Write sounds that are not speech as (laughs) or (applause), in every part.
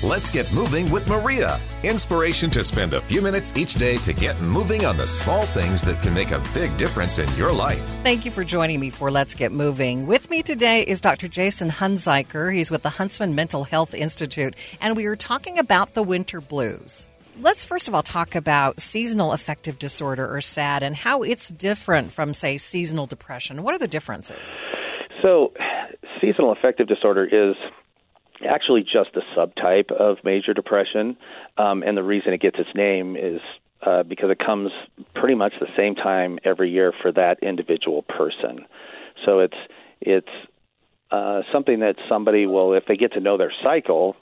Let's get moving with Maria. Inspiration to spend a few minutes each day to get moving on the small things that can make a big difference in your life. Thank you for joining me for Let's Get Moving. With me today is Dr. Jason Hunziker. He's with the Huntsman Mental Health Institute, and we are talking about the winter blues. Let's first of all talk about seasonal affective disorder or SAD and how it's different from, say, seasonal depression. What are the differences? So, seasonal affective disorder is actually just a subtype of major depression, um, and the reason it gets its name is uh, because it comes pretty much the same time every year for that individual person. So it's it's uh, something that somebody will, if they get to know their cycle,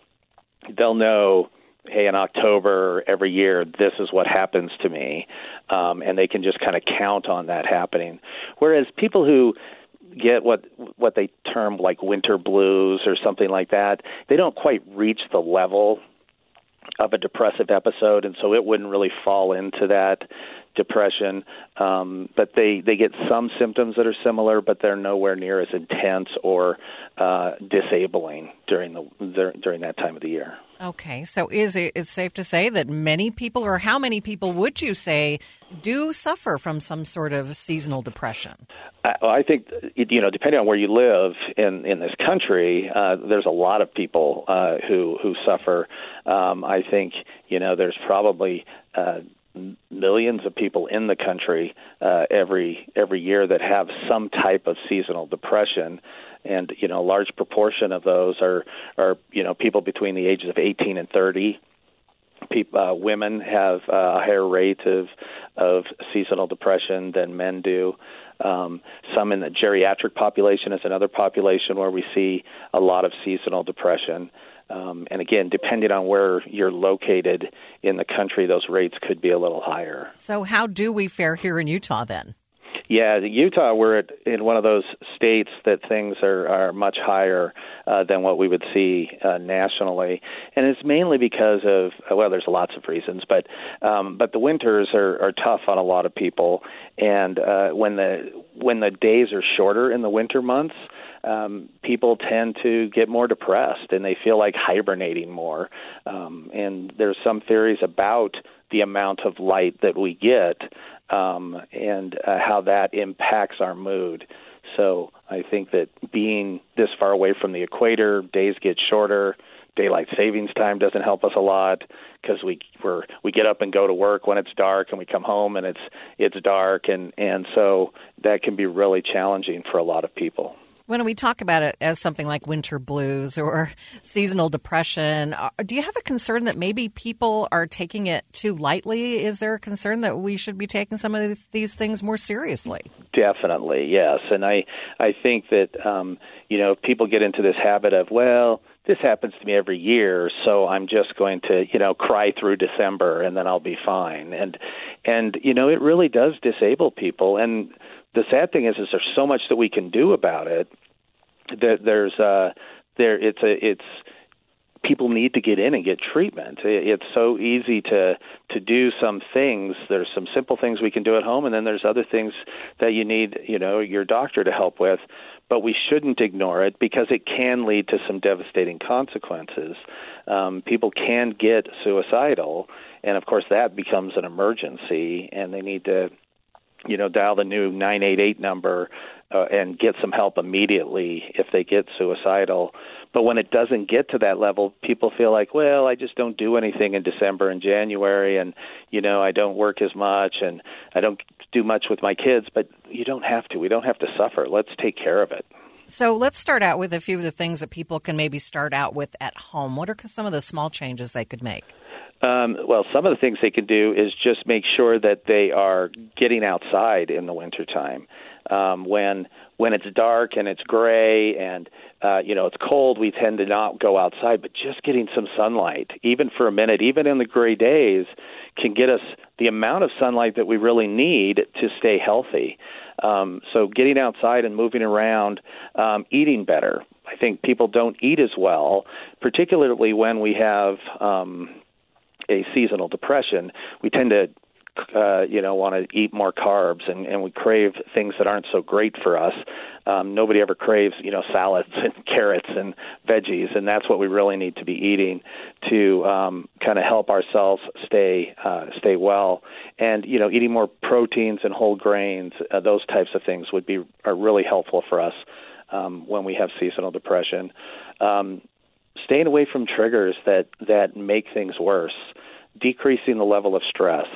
they'll know hey, in October every year, this is what happens to me, um, and they can just kind of count on that happening. Whereas people who get what what they term like winter blues or something like that, they don't quite reach the level of a depressive episode, and so it wouldn't really fall into that depression. Um, but they they get some symptoms that are similar, but they're nowhere near as intense or uh, disabling during the during that time of the year. Okay, so is it it's safe to say that many people, or how many people would you say, do suffer from some sort of seasonal depression? I, I think you know, depending on where you live in in this country, uh, there's a lot of people uh, who who suffer. Um, I think you know, there's probably uh, millions of people in the country uh, every every year that have some type of seasonal depression and you know a large proportion of those are are you know people between the ages of 18 and 30 people uh, women have uh, a higher rate of of seasonal depression than men do um, some in the geriatric population is another population where we see a lot of seasonal depression um, and again, depending on where you're located in the country, those rates could be a little higher. So, how do we fare here in Utah then? Yeah, Utah, we're at, in one of those states that things are, are much higher uh, than what we would see uh, nationally, and it's mainly because of well, there's lots of reasons, but um, but the winters are, are tough on a lot of people, and uh, when the when the days are shorter in the winter months, um, people tend to get more depressed and they feel like hibernating more. Um, and there's some theories about the amount of light that we get um, and uh, how that impacts our mood. So I think that being this far away from the equator, days get shorter. Daylight savings time doesn't help us a lot because we we're we get up and go to work when it's dark, and we come home and it's it's dark, and and so that can be really challenging for a lot of people. When we talk about it as something like winter blues or (laughs) seasonal depression, uh, do you have a concern that maybe people are taking it too lightly? Is there a concern that we should be taking some of these things more seriously? Definitely, yes. And I I think that um, you know people get into this habit of well this happens to me every year so i'm just going to you know cry through december and then i'll be fine and and you know it really does disable people and the sad thing is, is there's so much that we can do about it. That there's uh, there it's a it's people need to get in and get treatment. It's so easy to to do some things. There's some simple things we can do at home, and then there's other things that you need, you know, your doctor to help with. But we shouldn't ignore it because it can lead to some devastating consequences. Um, people can get suicidal, and of course that becomes an emergency, and they need to you know, dial the new 988 number uh, and get some help immediately if they get suicidal. But when it doesn't get to that level, people feel like, well, I just don't do anything in December and January, and you know, I don't work as much, and I don't do much with my kids. But you don't have to. We don't have to suffer. Let's take care of it. So let's start out with a few of the things that people can maybe start out with at home. What are some of the small changes they could make? Um, well, some of the things they can do is just make sure that they are getting outside in the wintertime. Um, when when it's dark and it's gray and uh, you know it's cold, we tend to not go outside. But just getting some sunlight, even for a minute, even in the gray days, can get us the amount of sunlight that we really need to stay healthy. Um, so getting outside and moving around, um, eating better. I think people don't eat as well, particularly when we have um, a seasonal depression. We tend to uh, you know, want to eat more carbs, and, and we crave things that aren't so great for us. Um, nobody ever craves, you know, salads (laughs) and carrots and veggies, and that's what we really need to be eating to um, kind of help ourselves stay uh, stay well. And you know, eating more proteins and whole grains, uh, those types of things would be are really helpful for us um, when we have seasonal depression. Um, staying away from triggers that that make things worse, decreasing the level of stress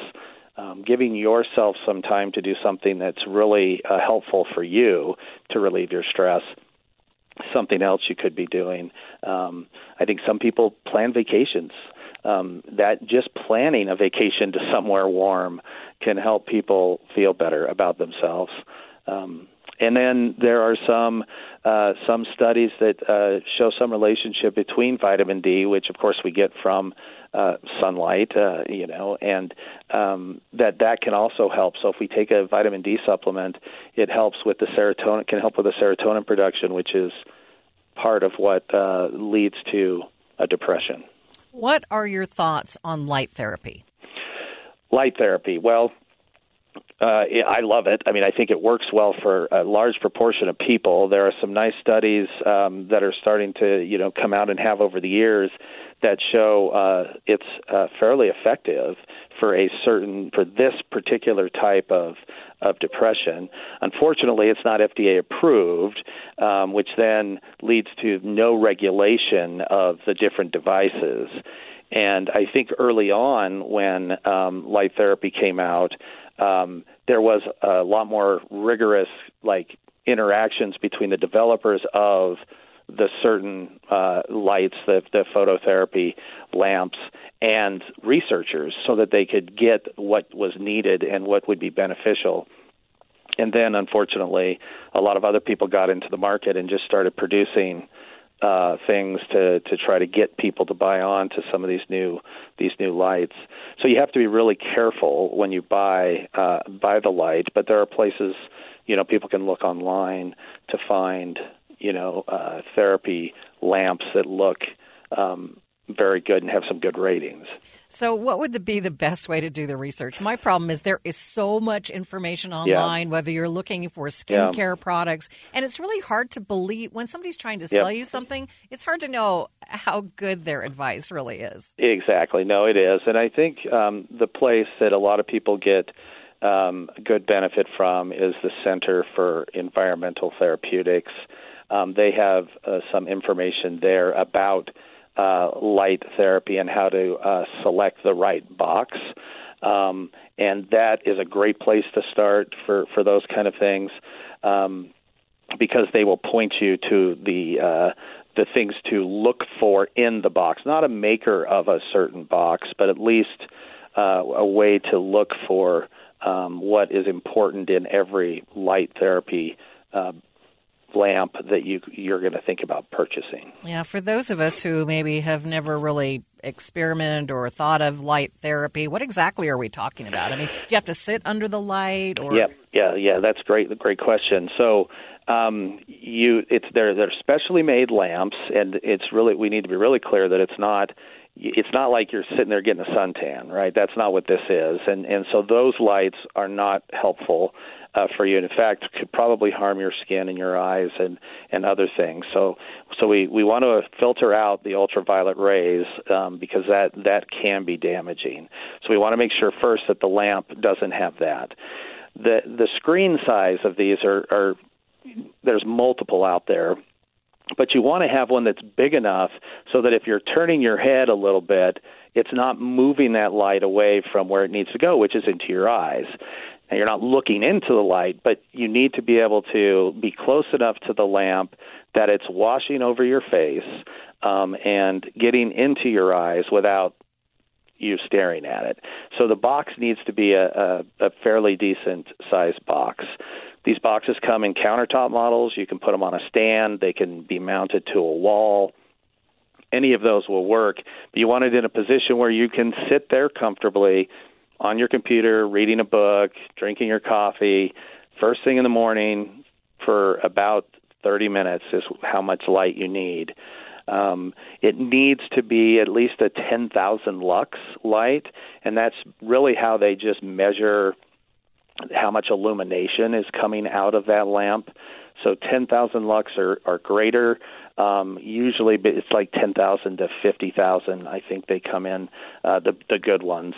um, giving yourself some time to do something that's really uh, helpful for you to relieve your stress something else you could be doing. Um, i think some people plan vacations. Um, that just planning a vacation to somewhere warm can help people feel better about themselves. Um, and then there are some uh, some studies that uh, show some relationship between vitamin D, which of course we get from uh, sunlight, uh, you know, and um, that that can also help. So if we take a vitamin D supplement, it helps with the serotonin, can help with the serotonin production, which is part of what uh, leads to a depression. What are your thoughts on light therapy? Light therapy. Well, uh, I love it. I mean, I think it works well for a large proportion of people. There are some nice studies um, that are starting to, you know, come out and have over the years that show uh, it's uh, fairly effective for a certain for this particular type of of depression. Unfortunately, it's not FDA approved, um, which then leads to no regulation of the different devices. And I think early on, when um, light therapy came out, um, there was a lot more rigorous like interactions between the developers of the certain uh, lights, the, the phototherapy lamps, and researchers so that they could get what was needed and what would be beneficial. And then, unfortunately, a lot of other people got into the market and just started producing uh, things to to try to get people to buy on to some of these new these new lights. So you have to be really careful when you buy uh, buy the light. But there are places, you know, people can look online to find you know uh, therapy lamps that look um, very good and have some good ratings. So, what would be the best way to do the research? My problem is there is so much information online, yeah. whether you're looking for skincare yeah. products, and it's really hard to believe when somebody's trying to sell you something. It's hard to know how good their advice really is. Exactly. No, it is, and I think um, the place that a lot of people get. Um, good benefit from is the Center for Environmental Therapeutics. Um, they have uh, some information there about uh, light therapy and how to uh, select the right box. Um, and that is a great place to start for, for those kind of things um, because they will point you to the uh, the things to look for in the box, not a maker of a certain box, but at least uh, a way to look for um, what is important in every light therapy uh, lamp that you you're going to think about purchasing. Yeah, for those of us who maybe have never really experimented or thought of light therapy, what exactly are we talking about? I mean, do you have to sit under the light or Yeah, yeah, yeah, that's great great question. So, um, you it's they're they're specially made lamps and it's really we need to be really clear that it's not it's not like you're sitting there getting a suntan, right? That's not what this is. And and so those lights are not helpful uh, for you. And in fact, could probably harm your skin and your eyes and and other things. So so we we want to filter out the ultraviolet rays um, because that that can be damaging. So we want to make sure first that the lamp doesn't have that. the the screen size of these are, are there's multiple out there but you want to have one that's big enough so that if you're turning your head a little bit, it's not moving that light away from where it needs to go, which is into your eyes. And you're not looking into the light, but you need to be able to be close enough to the lamp that it's washing over your face um, and getting into your eyes without you staring at it. So the box needs to be a, a, a fairly decent sized box. These boxes come in countertop models. You can put them on a stand. They can be mounted to a wall. Any of those will work. But you want it in a position where you can sit there comfortably on your computer, reading a book, drinking your coffee, first thing in the morning for about 30 minutes is how much light you need. Um, it needs to be at least a 10,000 lux light, and that's really how they just measure how much illumination is coming out of that lamp. So 10,000 lux or, or greater. Um, usually it's like 10,000 to 50,000. I think they come in uh, the the good ones.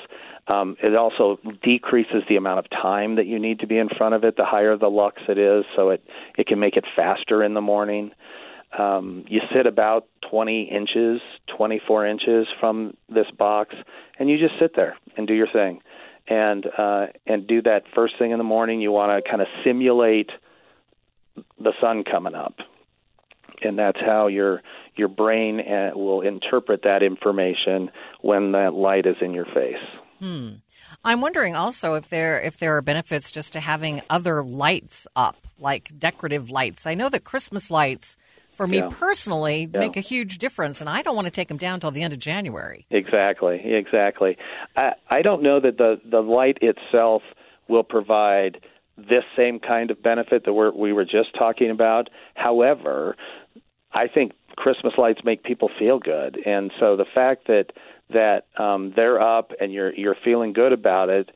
Um, it also decreases the amount of time that you need to be in front of it. The higher the lux it is, so it it can make it faster in the morning. Um, you sit about 20 inches, 24 inches from this box, and you just sit there and do your thing and uh, and do that first thing in the morning. You want to kind of simulate the sun coming up, and that's how your your brain uh, will interpret that information when that light is in your face. Hmm. I'm wondering also if there if there are benefits just to having other lights up, like decorative lights. I know that Christmas lights for me Yeah. personally Yeah. make a huge difference, and I don't want to take them down till the end of January. Exactly, exactly. I, I don't know that the the light itself will provide this same kind of benefit that we're, we were just talking about. However, I think Christmas lights make people feel good, and so the fact that that um, they're up and you're you're feeling good about it,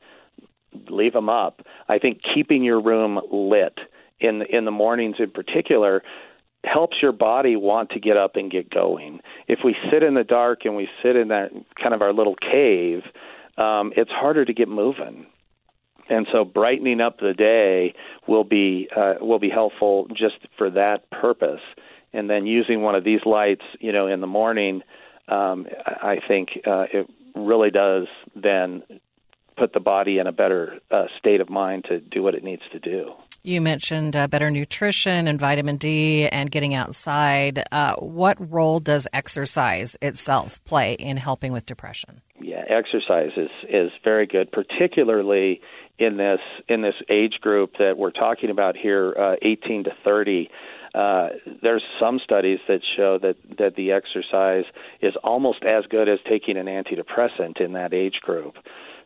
leave them up. I think keeping your room lit in in the mornings in particular helps your body want to get up and get going. If we sit in the dark and we sit in that kind of our little cave, um, it's harder to get moving. And so brightening up the day will be uh, will be helpful just for that purpose. And then using one of these lights, you know, in the morning, um, I think uh, it really does then put the body in a better uh, state of mind to do what it needs to do. You mentioned uh, better nutrition and vitamin D and getting outside. Uh, what role does exercise itself play in helping with depression? Yeah, exercise is is very good, particularly in this in this age group that we're talking about here, uh, 18 to 30. Uh, there's some studies that show that that the exercise is almost as good as taking an antidepressant in that age group.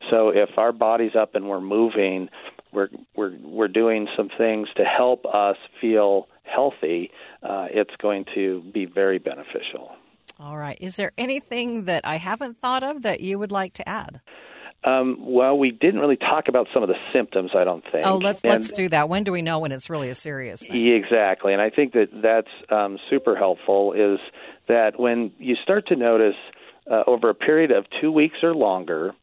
So if our body's up and we're moving, we're we're we're doing some things to help us feel healthy. Uh, it's going to be very beneficial. All right. Is there anything that I haven't thought of that you would like to add? Um, well, we didn't really talk about some of the symptoms. I don't think. Oh, let's And- let's do that. When do we know when it's really a serious thing? Exactly, and I think that that's um, super helpful. Is that when you start to notice uh, over a period of two weeks or longer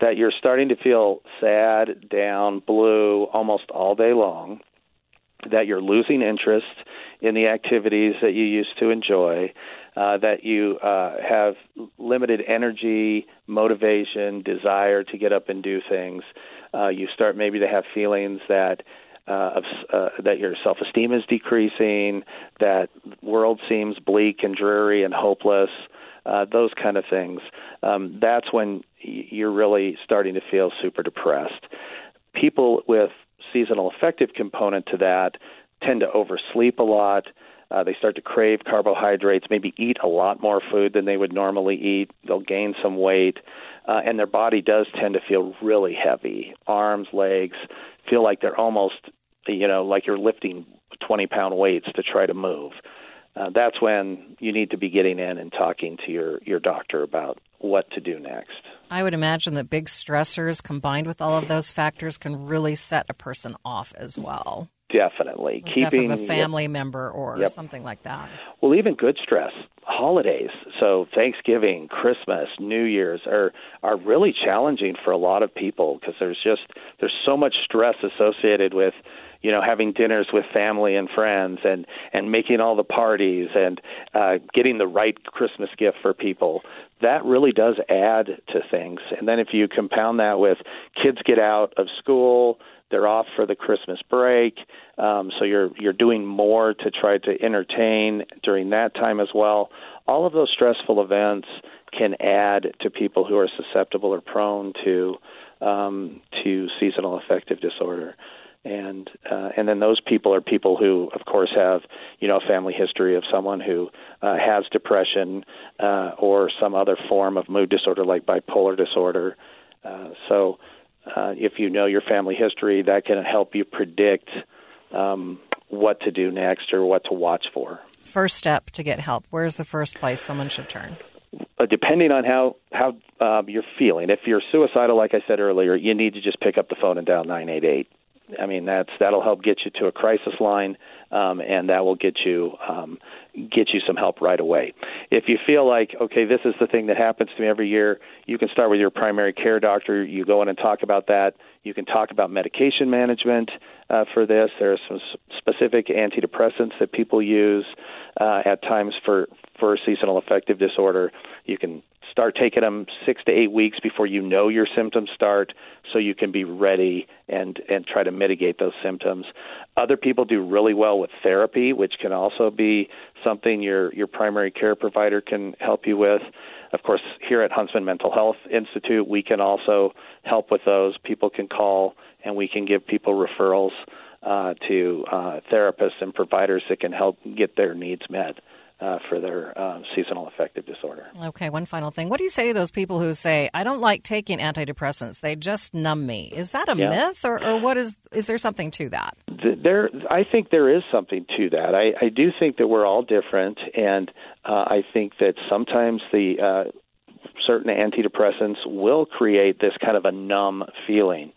that you're starting to feel sad, down, blue almost all day long, that you're losing interest in the activities that you used to enjoy, uh, that you uh, have limited energy, motivation, desire to get up and do things. Uh, you start maybe to have feelings that uh, of, uh, that your self-esteem is decreasing, that world seems bleak and dreary and hopeless, uh, those kind of things. Um, that's when you're really starting to feel super depressed. People with seasonal affective component to that tend to oversleep a lot. Uh, they start to crave carbohydrates, maybe eat a lot more food than they would normally eat. They'll gain some weight, uh, and their body does tend to feel really heavy. Arms, legs feel like they're almost, you know, like you're lifting 20 pound weights to try to move. Uh, that's when you need to be getting in and talking to your, your doctor about what to do next. I would imagine that big stressors combined with all of those factors can really set a person off as well. Definitely. The Keeping a family member or Yep. something like that. Well, even good stress, holidays, so Thanksgiving, Christmas, New Year's are are really challenging for a lot of people because there's just there's so much stress associated with you know having dinners with family and friends and and making all the parties and uh getting the right christmas gift for people that really does add to things and then if you compound that with kids get out of school they're off for the christmas break um so you're you're doing more to try to entertain during that time as well all of those stressful events can add to people who are susceptible or prone to um, to seasonal affective disorder and uh, and then those people are people who, of course, have you know a family history of someone who uh, has depression uh, or some other form of mood disorder like bipolar disorder. Uh, so, uh, if you know your family history, that can help you predict um, what to do next or what to watch for. First step to get help. Where's the first place someone should turn? Uh, depending on how how um, you're feeling, if you're suicidal, like I said earlier, you need to just pick up the phone and dial 988. I mean, that's that'll help get you to a crisis line, um, and that will get you um, get you some help right away. If you feel like, okay, this is the thing that happens to me every year, you can start with your primary care doctor. You go in and talk about that. You can talk about medication management uh, for this. There are some specific antidepressants that people use uh, at times for for seasonal affective disorder. You can start taking them six to eight weeks before you know your symptoms start so you can be ready and and try to mitigate those symptoms. Other people do really well with therapy which can also be something your your primary care provider can help you with. Of course here at Huntsman Mental Health Institute we can also help with those. People can call and we can give people referrals uh, to uh, therapists and providers that can help get their needs met uh, for their uh, seasonal affective disorder. Okay, one final thing. What do you say to those people who say, "I don't like taking antidepressants; they just numb me"? Is that a Yeah. myth, or, or what is? Is there something to that? There, I think there is something to that. I, I do think that we're all different, and uh, I think that sometimes the uh, certain antidepressants will create this kind of a numb feeling.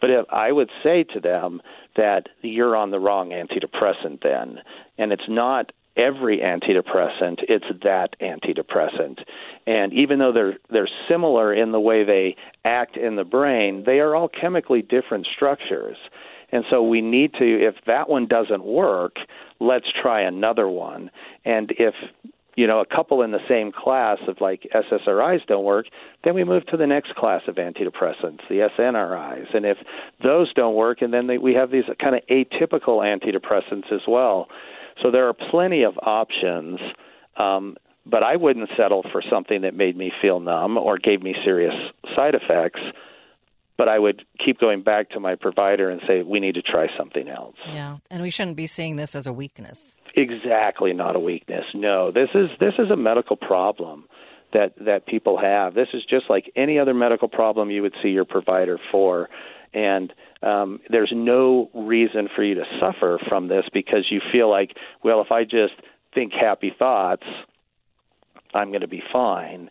But if I would say to them that you're on the wrong antidepressant then, and it's not every antidepressant, it's that antidepressant. And even though they're they're similar in the way they act in the brain, they are all chemically different structures. And so we need to if that one doesn't work, let's try another one. And if you know, a couple in the same class of like SSRIs don't work, then we move to the next class of antidepressants, the SNRIs. And if those don't work, and then they, we have these kind of atypical antidepressants as well. So there are plenty of options, um, but I wouldn't settle for something that made me feel numb or gave me serious side effects. But I would keep going back to my provider and say, we need to try something else. Yeah, and we shouldn't be seeing this as a weakness. Exactly, not a weakness. No, this is this is a medical problem that that people have. This is just like any other medical problem you would see your provider for, and um, there's no reason for you to suffer from this because you feel like, well, if I just think happy thoughts, I'm going to be fine.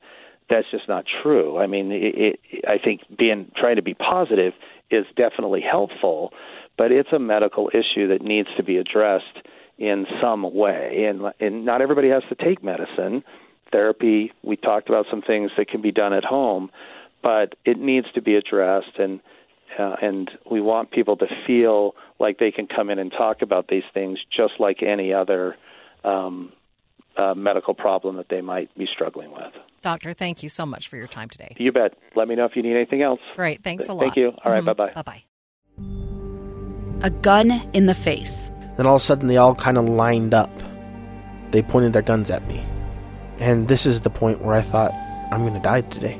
That's just not true. I mean, it, it, I think being trying to be positive is definitely helpful, but it's a medical issue that needs to be addressed in some way. And, and not everybody has to take medicine. Therapy, we talked about some things that can be done at home, but it needs to be addressed. And uh, and we want people to feel like they can come in and talk about these things just like any other um, uh, medical problem that they might be struggling with. Doctor, thank you so much for your time today. You bet. Let me know if you need anything else. Great, thanks a lot. Thank you. All right, bye-bye. Bye bye. A gun in the face. Then all of a sudden, they all kind of lined up. They pointed their guns at me. And this is the point where I thought, I'm going to die today.